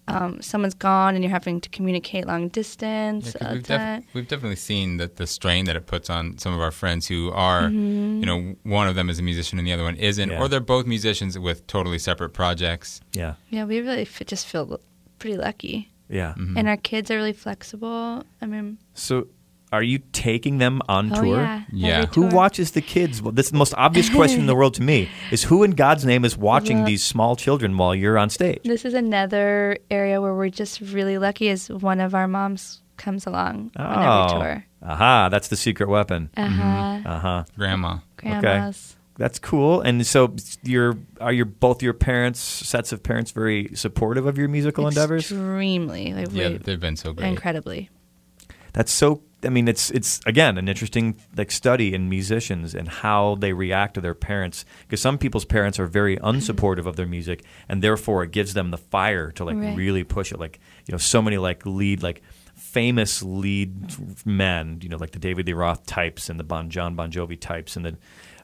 Um, someone's gone and you're having to communicate long distance. Yeah, 'cause all we've, def- we've definitely seen that the strain that it puts on some of our friends who are, Mm-hmm. you know, one of them is a musician and the other one isn't, Yeah. or they're both musicians with totally separate projects. Yeah. Yeah, we really f- just feel pretty lucky. Yeah. Mm-hmm. And our kids are really flexible. I mean, So are you taking them on oh tour? yeah, Yeah. every Who watches the kids? Well, that's the most obvious question in the world to me is who in God's name is watching Well- these small children while you're on stage? This is another area where we're just really lucky. Is one of our moms comes along on every tour. Aha, that's the secret weapon. Uh huh. Uh huh. Grandma. Grandmas. That's cool. And so, your are your both your parents sets of parents very supportive of your musical endeavors? Extremely. Like, Yeah, they've been so great. incredibly. That's so. I mean, it's it's again an interesting like study in musicians and how they react to their parents. Because some people's parents are very unsupportive of their music, and therefore it gives them the fire to like Right. really push it. Like you know, so many like lead like famous lead men, you know, like the David Lee Roth types and the Bon John Bon Jovi types and the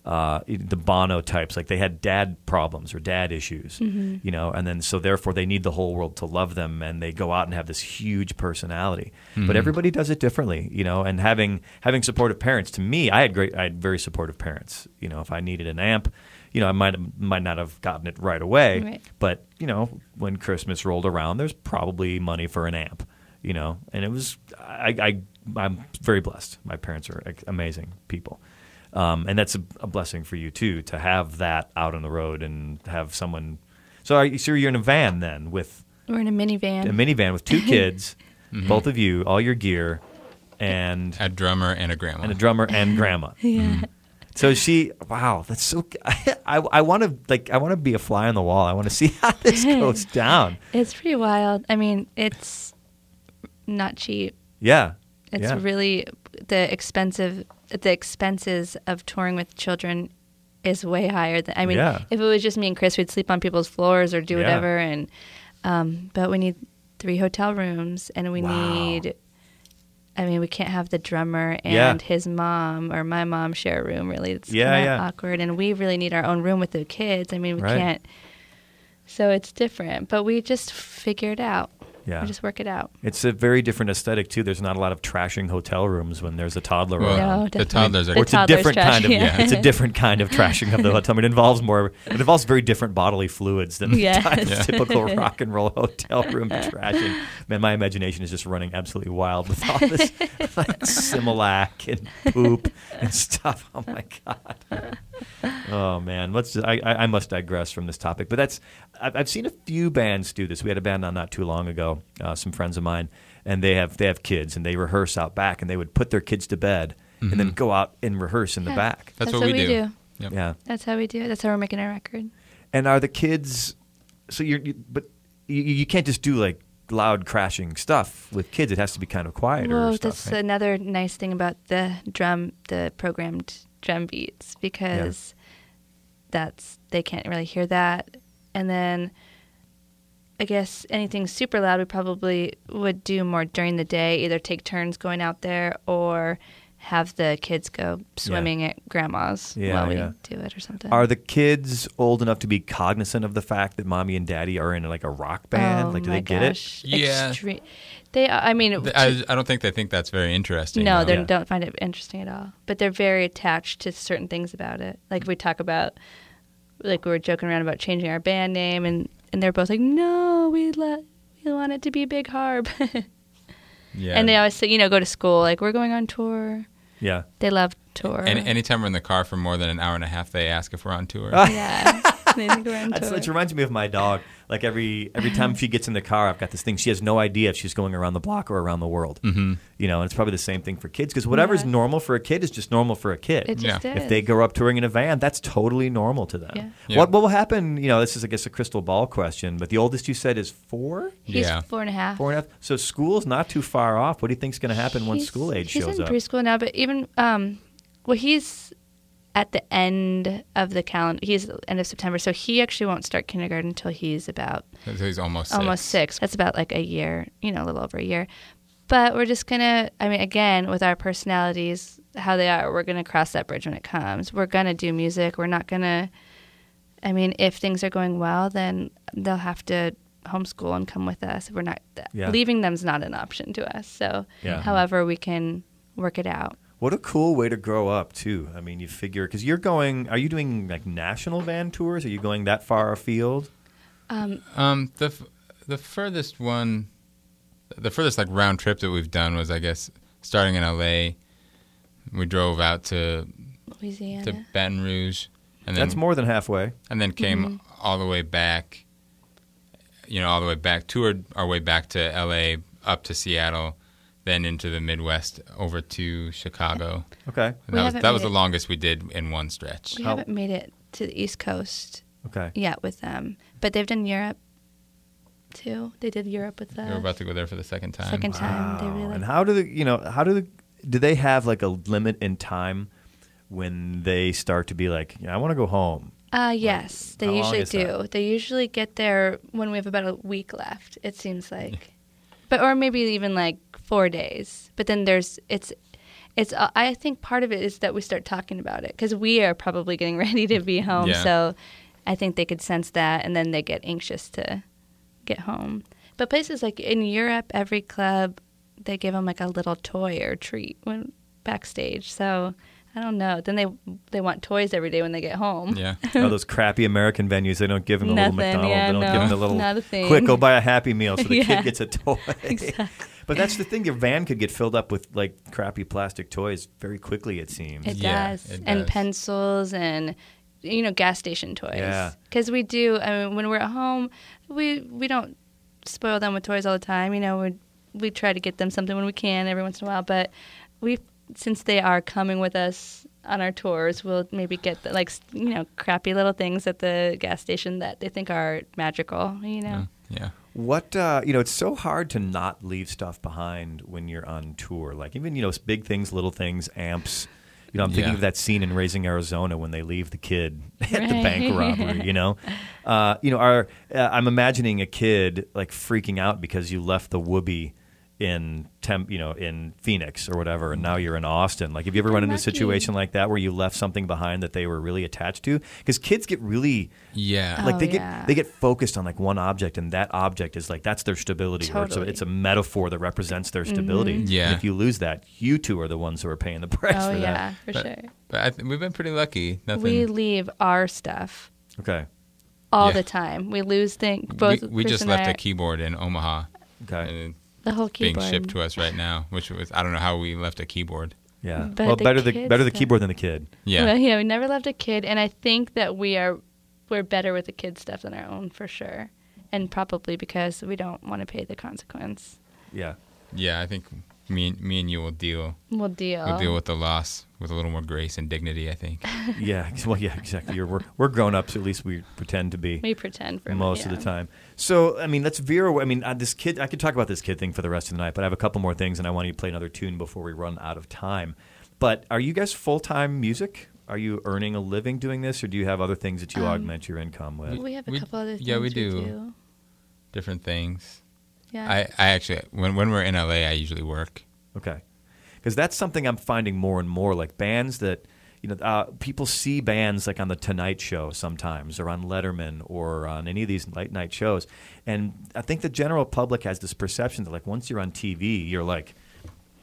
uh, the Bono types. Like they had dad problems or dad issues, you know, and then so therefore they need the whole world to love them, and they go out and have this huge personality. But everybody does it differently, you know. And having having supportive parents, to me, I had great, I had very supportive parents. You know, if I needed an amp. You know, I might might not have gotten it right away, Right. but you know, when Christmas rolled around, there's probably money for an amp. You know, and it was I, I I'm very blessed. My parents are amazing people, um, and that's a, a blessing for you too to have that out on the road and have someone. So, are you, so you're in a van then with We're in a minivan. a minivan with two kids, both of you, all your gear, and A drummer and a grandma. and a drummer and grandma. yeah. So she, wow, that's so. I I want to like I want to be a fly on the wall. I want to see how this goes down. It's pretty wild. I mean, it's not cheap. Yeah, It's yeah. really the expensive the expenses of touring with children is way higher than I mean Yeah. if it was just me and Chris we'd sleep on people's floors or do Yeah. whatever and um, but we need three hotel rooms and we Wow. need I mean we can't have the drummer and Yeah. his mom or my mom share a room really it's Yeah, awkward and we really need our own room with the kids I mean we Right. can't so it's different but we just figure it out Yeah. we just work it out It's a very different aesthetic too. There's not a lot of trashing hotel rooms when there's a toddler Well, around. No, the toddlers are The or it's a different trash, kind of yeah. it's a different kind of trashing of the hotel. I mean, it involves more. It involves very different bodily fluids than Yes. the Yeah. typical rock and roll hotel room trashing. Man, my imagination is just running absolutely wild with all this like Similac and poop and stuff. Oh my god. Oh man, let's. Just, I, I I must digress from this topic, but that's. I've, I've seen a few bands do this. We had a band on not too long ago. Uh, some friends of mine, and they have they have kids, and they rehearse out back, and they would put their kids to bed, and then go out and rehearse in the back. That's, what, we, do. Yep. Yeah, That's how we do it. That's how we're making our record. and are the kids? So you're, you, but you, you can't just do like loud crashing stuff with kids. It has to be kind of quieter. Well, stuff, that's right? another nice thing about the drum, the programmed drum beats, because that's they can't really hear that. And then, I guess anything super loud, we probably would do more during the day. Either take turns going out there or have the kids go swimming at grandma's Yeah, while we yeah. do it or something. Are the kids old enough to be cognizant of the fact that mommy and daddy are in like a rock band? Oh like, do my they get gosh. Yeah. Extre- they, I mean, I, I don't think they think that's very interesting. no, though. they Yeah. don't find it interesting at all. But they're very attached to certain things about it. Like we talk about, like we were joking around about changing our band name, and and they're both like, no, we let we want it to be Big Harp. Yeah. And they always say, you know, go to school like we're going on tour. Yeah. They love tour. And anytime we're in the car for more than an hour and a half, they ask if we're on tour. yeah, they think That's, tour. which reminds me of my dog. Like every every time she gets in the car, I've got this thing. She has no idea if she's going around the block or around the world. Mm-hmm. You know, and it's probably the same thing for kids because whatever's Yeah. normal for a kid is just normal for a kid. It just Yeah. is. if they grow up touring in a van, that's totally normal to them. Yeah. Yeah. What what will happen? You know, this is I guess a crystal ball question, but the oldest you said is four, He's Yeah. four and a half. four and a half. So school's not too far off. What do you think's going to happen once school age shows up? he's shows in up? preschool now, but even um, well, he's at the end of the calendar. He's end of September, so he actually won't start kindergarten until he's about So he's almost six. almost six. That's about like a year, you know, a little over a year. But we're just gonna. I mean, again, with our personalities, how they are, we're gonna cross that bridge when it comes. We're gonna do music. We're not gonna. I mean, if things are going well, then they'll have to homeschool and come with us. We're not Yeah. leaving them's not an option to us. So, Yeah. however, we can work it out. What a cool way to grow up too. I mean, you figure because you're going. Are you doing like national van tours? Are you going that far afield? Um, Um, the f- the furthest one, the furthest like round trip that we've done was I guess starting in L.A. We drove out to Louisiana. to Baton Rouge, and then That's more than halfway. and then came Mm-hmm. all the way back. You know, all the way back, toured our way back to L.A. up to Seattle, then into the Midwest over to Chicago. Okay. And that was that was the it- longest we did in one stretch. we How- haven't made it to the East Coast Okay. yet with them, but they've done Europe too. They did Europe with us. We were about to go there for the second time. Second time. They really Wow. And how do the you know how do the do they have like a limit in time when they start to be like yeah, I want to go home? Uh, yes, they usually do. that? They usually get there when we have about a week left. It seems like, but or maybe even like four days. But then there's it's it's. Uh, I think part of it is that we start talking about it because we are probably getting ready to be home. Yeah. So I think they could sense that, and then they get anxious to get home. But places like in Europe, every club they give them like a little toy or treat when backstage. So. I don't know. Then they they want toys every day when they get home. Yeah. oh, those crappy American venues, they don't give them a little Nothing, McDonald's. yeah, they don't no, give them the little not a thing. quick, go buy a Happy Meal so the Yeah. kid gets a toy. Exactly. but that's the thing. Your van could get filled up with like crappy plastic toys very quickly. It seems. It Yeah, does. it And does. pencils and you know gas station toys. Yeah. Because we do. I mean, when we're at home, we we don't spoil them with toys all the time. You know, we we try to get them something when we can every once in a while. But we, since they are coming with us on our tours, we'll maybe get the, like you know crappy little things at the gas station that they think are magical. You know. Yeah. What uh, you know, it's so hard to not leave stuff behind when you're on tour. Like even you know, big things, little things, amps. You know, I'm thinking Yeah. of that scene in Raising Arizona when they leave the kid at the bank robbery. You know, uh, you know, our, uh, I'm imagining a kid like freaking out because you left the whoopee in temp, you know, in Phoenix or whatever, and now you're in Austin. Like, have you ever I'm run into a situation like that where you left something behind that they were really attached to? Because kids get really Yeah. like Oh, they get yeah. they get focused on like one object and that object is like that's their stability or it's a, it's a metaphor that represents their stability mm-hmm. Yeah. and if you lose that you two are the ones who are paying the price Oh for yeah, for but, sure. but I th- we've been pretty lucky. Nothing. We leave our stuff okay all Yeah. the time. We lose things. we, Both we Chris just left I- a keyboard in Omaha. okay And the whole it's being keyboard. shipped to us right now, which was I don't know how we left a keyboard. yeah But well the better the kids better the that- keyboard than the kid Yeah. Well, yeah, we never left a kid, and I think that we are we're better with the kid stuff than our own for sure, and probably because we don't want to pay the consequence. yeah yeah. I think me and me and you will deal We'll deal. we'll deal with the loss with a little more grace and dignity. I think. yeah well yeah exactly You're, we're we're grown ups at least we pretend to be we pretend for most yeah. of the time. So, I mean, let's veer away. I mean, uh, this kid, I could talk about this kid thing for the rest of the night, but I have a couple more things, and I want you to play another tune before we run out of time. But are you guys full time music? Are you earning a living doing this, or do you have other things that you Um, augment your income with? We have a We- couple other things. yeah, we we do. Different things. Yeah. I, I actually when when we're in LA, I usually work. Okay. because that's something I'm finding more and more. Like bands that you know, uh, people see bands like on the Tonight Show sometimes, or on Letterman, or on any of these late night shows, and I think the general public has this perception that like once you're on TV, you're like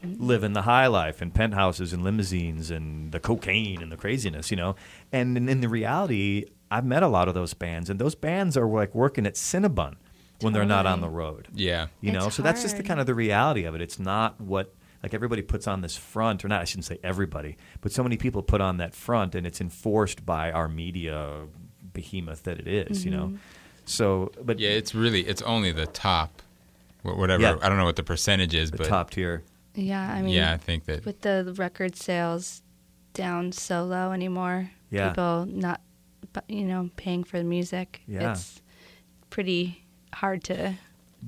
living the high life and penthouses and limousines and the cocaine and the craziness, you know. And in, in the reality, I've met a lot of those bands, and those bands are like working at Cinnabon when they're not on the road. Yeah. You know, It's so that's just the hard. kind of the reality of it. It's not what like everybody puts on this front, or not. I shouldn't say everybody, but so many people put on that front, and it's enforced by our media behemoth that it is, You Mm-hmm. know, so but Yeah, it's really it's only the top, wh- whatever. Yeah. I don't know what the percentage is, the but top tier. Yeah, I mean, yeah, I think that with the record sales down so low anymore, Yeah. people not, bu- you know, paying for the music. Yeah. It's pretty hard to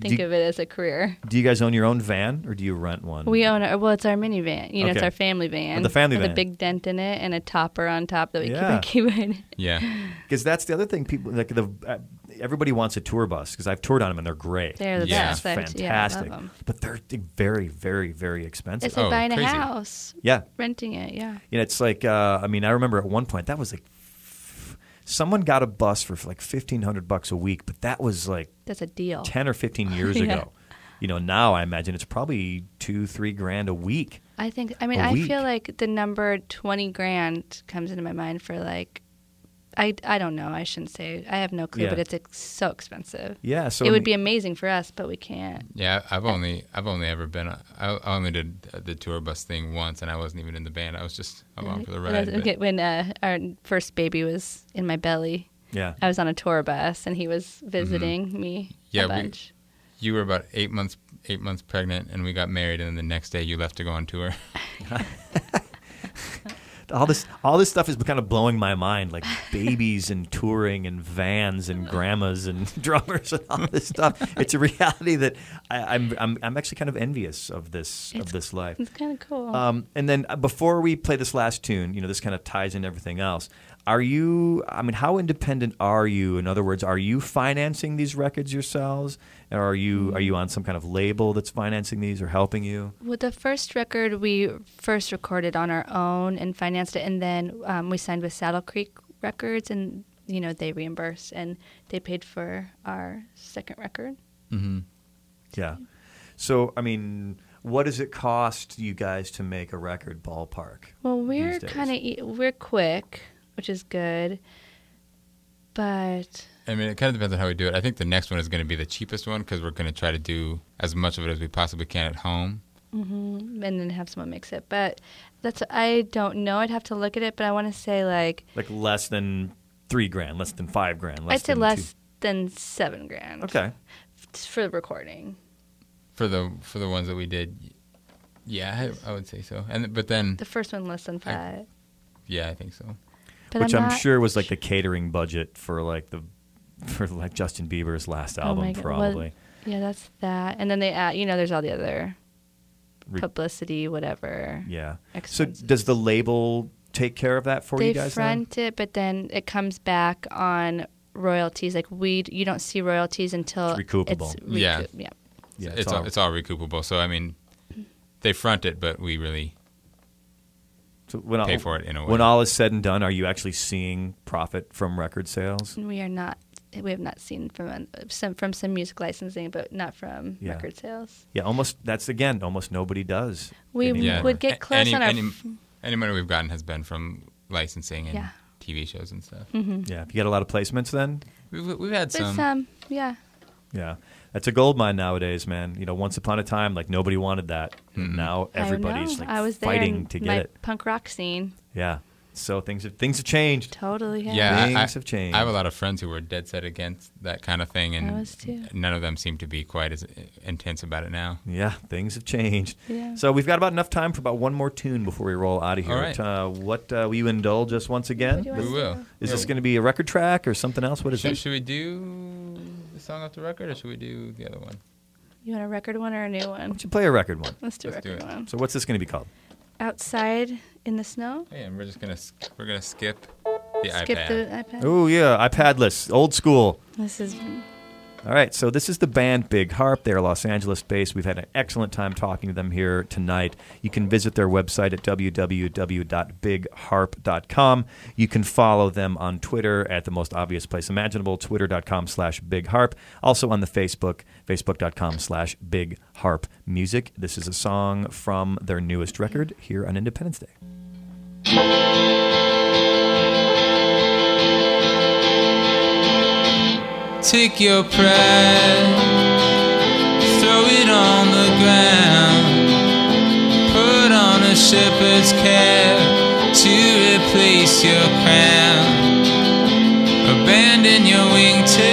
think you- of it as a career. Do you guys own your own van, or do you rent one? We own our, well, it's our minivan. You know, it's our family van. the family with van. a big dent in it and a topper on top that we Yeah. keep on keeping. yeah, because that's the other thing. People like the uh, everybody wants a tour bus because I've toured on them and they're great. They're the Yeah. best. I- fantastic, Yeah, love them. but they're very, very, very expensive. It's like Oh, buying crazy. a house, yeah, renting it. Yeah. You know, it's like uh, I mean, I remember at one point that was like f- someone got a bus for like fifteen hundred bucks a week, but that was like That's a deal. ten or fifteen years Yeah. ago. You know, now I imagine it's probably two, three grand a week. I think. I mean, I week. feel like the number twenty grand comes into my mind for like. I, I don't know. I shouldn't say. I have no clue, Yeah. but it's ex- so expensive. Yeah, so it would be amazing for us, but we can't. yeah. I've only I've only ever been a, I I only did the tour bus thing once, and I wasn't even in the band. I was just along for the When ride. was- okay, when uh, our first baby was in my belly, yeah. I was on a tour bus and he was visiting me Mm-hmm. Yeah, a we- You were about eight months eight months pregnant, and we got married, and then the next day you left to go on tour. all this all this stuff is kind of blowing my mind like babies and touring and vans and grandmas and drummers and all this stuff. It's a reality that I, I'm, I'm I'm actually kind of envious of this of this life. It's kind of cool. um, and then uh, before we play this last tune you know this kind of ties in everything else are you I mean how independent are you? In other words are you financing these records yourselves or are you are you on some kind of label that's financing these or helping you With the first record, we first recorded on our own and financed it, and then um, we signed with Saddle Creek Records, and you know they reimbursed and they paid for our second record. mm-hmm. Yeah. So, I mean, what does it cost you guys to make a record ballpark? Well, we're kind of we're quick, which is good, but I mean, it kind of depends on how we do it. I think the next one is going to be the cheapest one because we're going to try to do as much of it as we possibly can at home. Mm-hmm, and then have someone mix it. But that's I don't know. I'd have to look at it, but I want to say like Like less than three grand, less than five grand. Less I'd say than less than seven grand. Okay. f- for the recording. for the for the ones that we did. Yeah, I, I would say so. And but then The first one less than five. yeah, I think so. But Which I'm, not- sure was like the catering budget for like the for like Justin Bieber's last Oh album, my God. Well, probably. Yeah, that's that. And then they add, you know, there's all the other publicity, whatever. yeah. So does the label take care of that for they you guys? then? front it, but then it comes back on royalties. Like we, you don't see royalties until It's recoupable. It's Yeah. recoup- yeah. Yeah, it's, all, it's all recoupable. So I mean, they front it, but we really so when pay all, for it in a way. When all is said and done, are you actually seeing profit from record sales? We are not. We have not seen from some from some music licensing, but not from Yeah. record sales. Yeah, almost. That's again, almost nobody does. We yeah, would get A- close any, on our any, f- any money we've gotten has been from licensing and Yeah. TV shows and stuff. Mm-hmm. Yeah, if you get a lot of placements, then We've, we've had But some. some, yeah. yeah, that's a gold mine nowadays, man. You know, once upon a time, like nobody wanted that. And Mhm. now everybody's know. like I was there fighting in to my get it. punk rock scene. Yeah. So things have things have changed. Totally. Have. Yeah, I- Things I, have changed. I have a lot of friends who were dead set against that kind of thing, and I was too. none of them seem to be quite as intense about it now. Yeah, things have changed. Yeah. So we've got about enough time for about one more tune before we roll out of here. All right. Uh, what uh, will you indulge us once again? What do you We will. Is Yeah. this going to be a record track or something else? What is Should, it? should we do the song off the record, or should we do the other one? You want a record one or a new Why one? don't you play a record one? Let's do a Let's do record it. one. So what's this going to be called? Outside in the snow. Hey, and we're just gonna s- we're gonna skip the Skip iPad. the iPad. Oh yeah, iPadless, old school. This is All right, so this is the band Big Harp. They're Los Angeles based. We've had an excellent time talking to them here tonight. You can visit their website at www.bigharp.com. You can follow them on Twitter at the most obvious place imaginable, twitter.com slash Big Harp. Also on the Facebook, facebook.com slash Big Music. This is a song from their newest record here on Independence Day. Take your pride, throw it on the ground. Put on a shepherd's cap to replace your crown. Abandon your wingtips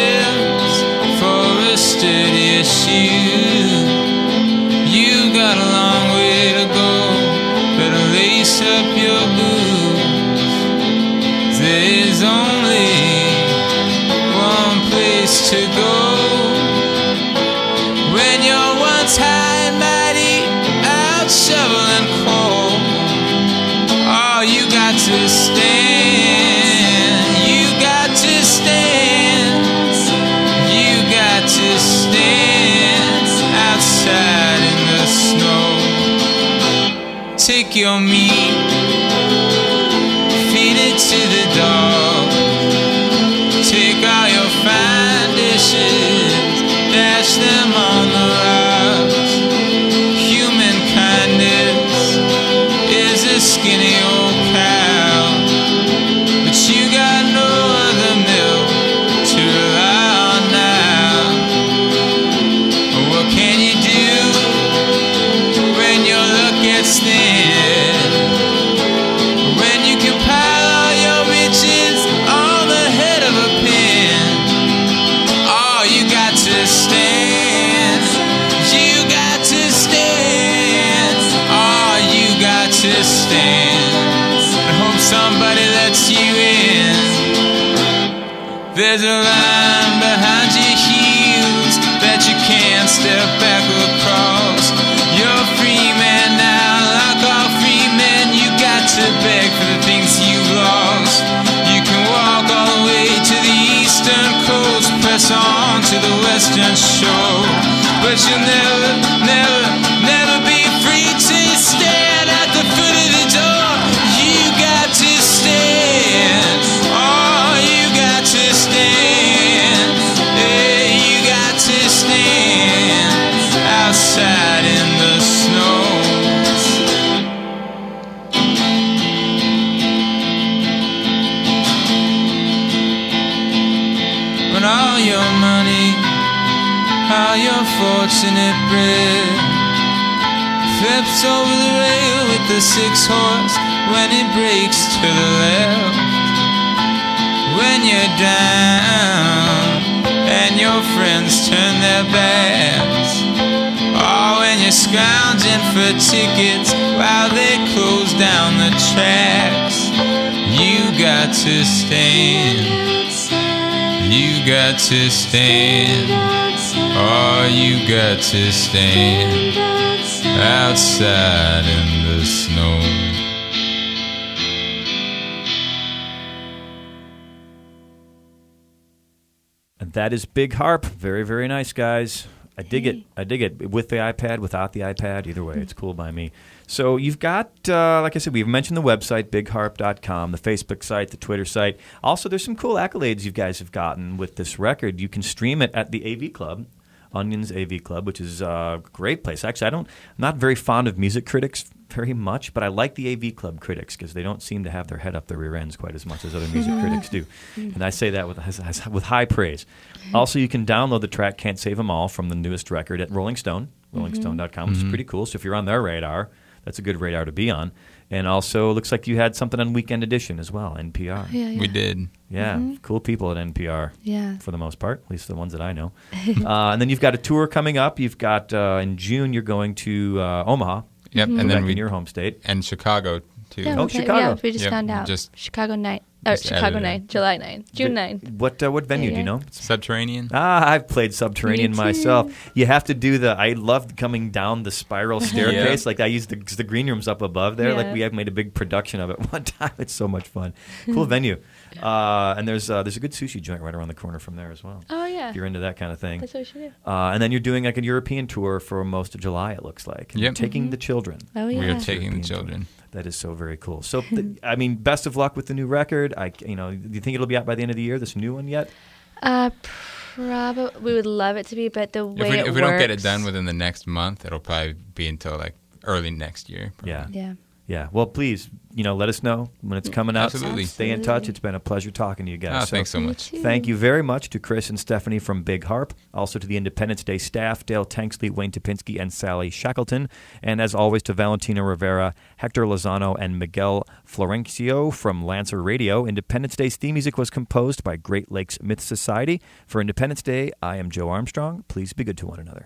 There's a line behind your heels that you can't step back across. You're a free man now, like all free men. You got to beg for the things you've lost. You can walk all the way to the eastern coast, press on to the western shore, but you'll never, never, never six horse when it breaks to the left. When you're down and your friends turn their backs. Oh, when you're scrounging for tickets while they close down the tracks. You got to stand. You got to stand. Oh, you got to stand outside in that is Big Harp. Very, very nice, guys. I dig it. I dig it. With the iPad, without the iPad, either way, it's cool by me. So you've got, uh, like I said, we've mentioned the website, bigharp.com, the Facebook site, the Twitter site. Also, there's some cool accolades you guys have gotten with this record. You can stream it at the AV Club, Onion's AV Club, which is a great place. Actually, I don't, I'm not very fond of music critics very much, but I like the AV Club critics because they don't seem to have their head up their rear ends quite as much as other music critics do. And I say that with, with high praise. Also, you can download the track Can't Save 'Em All from the newest record at Rolling Stone, mm-hmm. rollingstone.com, which is mm-hmm. pretty cool. So if you're on their radar, that's a good radar to be on. And also, it looks like you had something on Weekend Edition as well, NPR. Yeah, yeah. We did. Yeah, cool people at NPR Yeah. for the most part, at least the ones that I know. uh, and then you've got a tour coming up. You've got uh, in June you're going to uh, Omaha, Yep. Mm-hmm. And then we in your home state. and Chicago too. Yeah, Oh, okay. Chicago. Yeah, we just Yep, found out. just- Chicago night. Or just Chicago added it. night. July 9. June 9. What uh, what venue do you Yeah. know? Subterranean. Ah, I've played Subterranean Me too. myself. You have to do the. I loved coming down the spiral staircase. Like I used the, the green rooms up above there. Like Yeah. we have made a big production of it one time. It's so much fun. Cool venue. Uh, and there's uh, there's a good sushi joint right around the corner from there as well. Oh yeah, If you're into that kind of thing. that's what we should do. Uh, and then you're doing like a European tour for most of July. It looks like. And you're Yep. taking the children. Oh yeah. We are taking European the tour. children. That is so very cool. So, th- I mean, best of luck with the new record. I, you know, do you think it'll be out by the end of the year? This new one yet? Uh, probably we would love it to be, but the If way we, it if we don't get it done within the next month, it'll probably be until like early next year. probably. Yeah. yeah. Yeah. Well, please, you know, let us know when it's coming out. Absolutely. Stay in touch. It's been a pleasure talking to you guys. Oh, So thanks so much. Thank you very much to Chris and Stefanie from Big Harp, also to the Independence Day staff, Dale Tanksley, Wayne Topinski, and Sally Shackleton, and as always to Valentina Rivera, Hector Lozano, and Miguel Florencio from Lancer Radio. Independence Day's theme music was composed by Great Lakes Myth Society. For Independence Day, I am Joe Armstrong. Please be good to one another.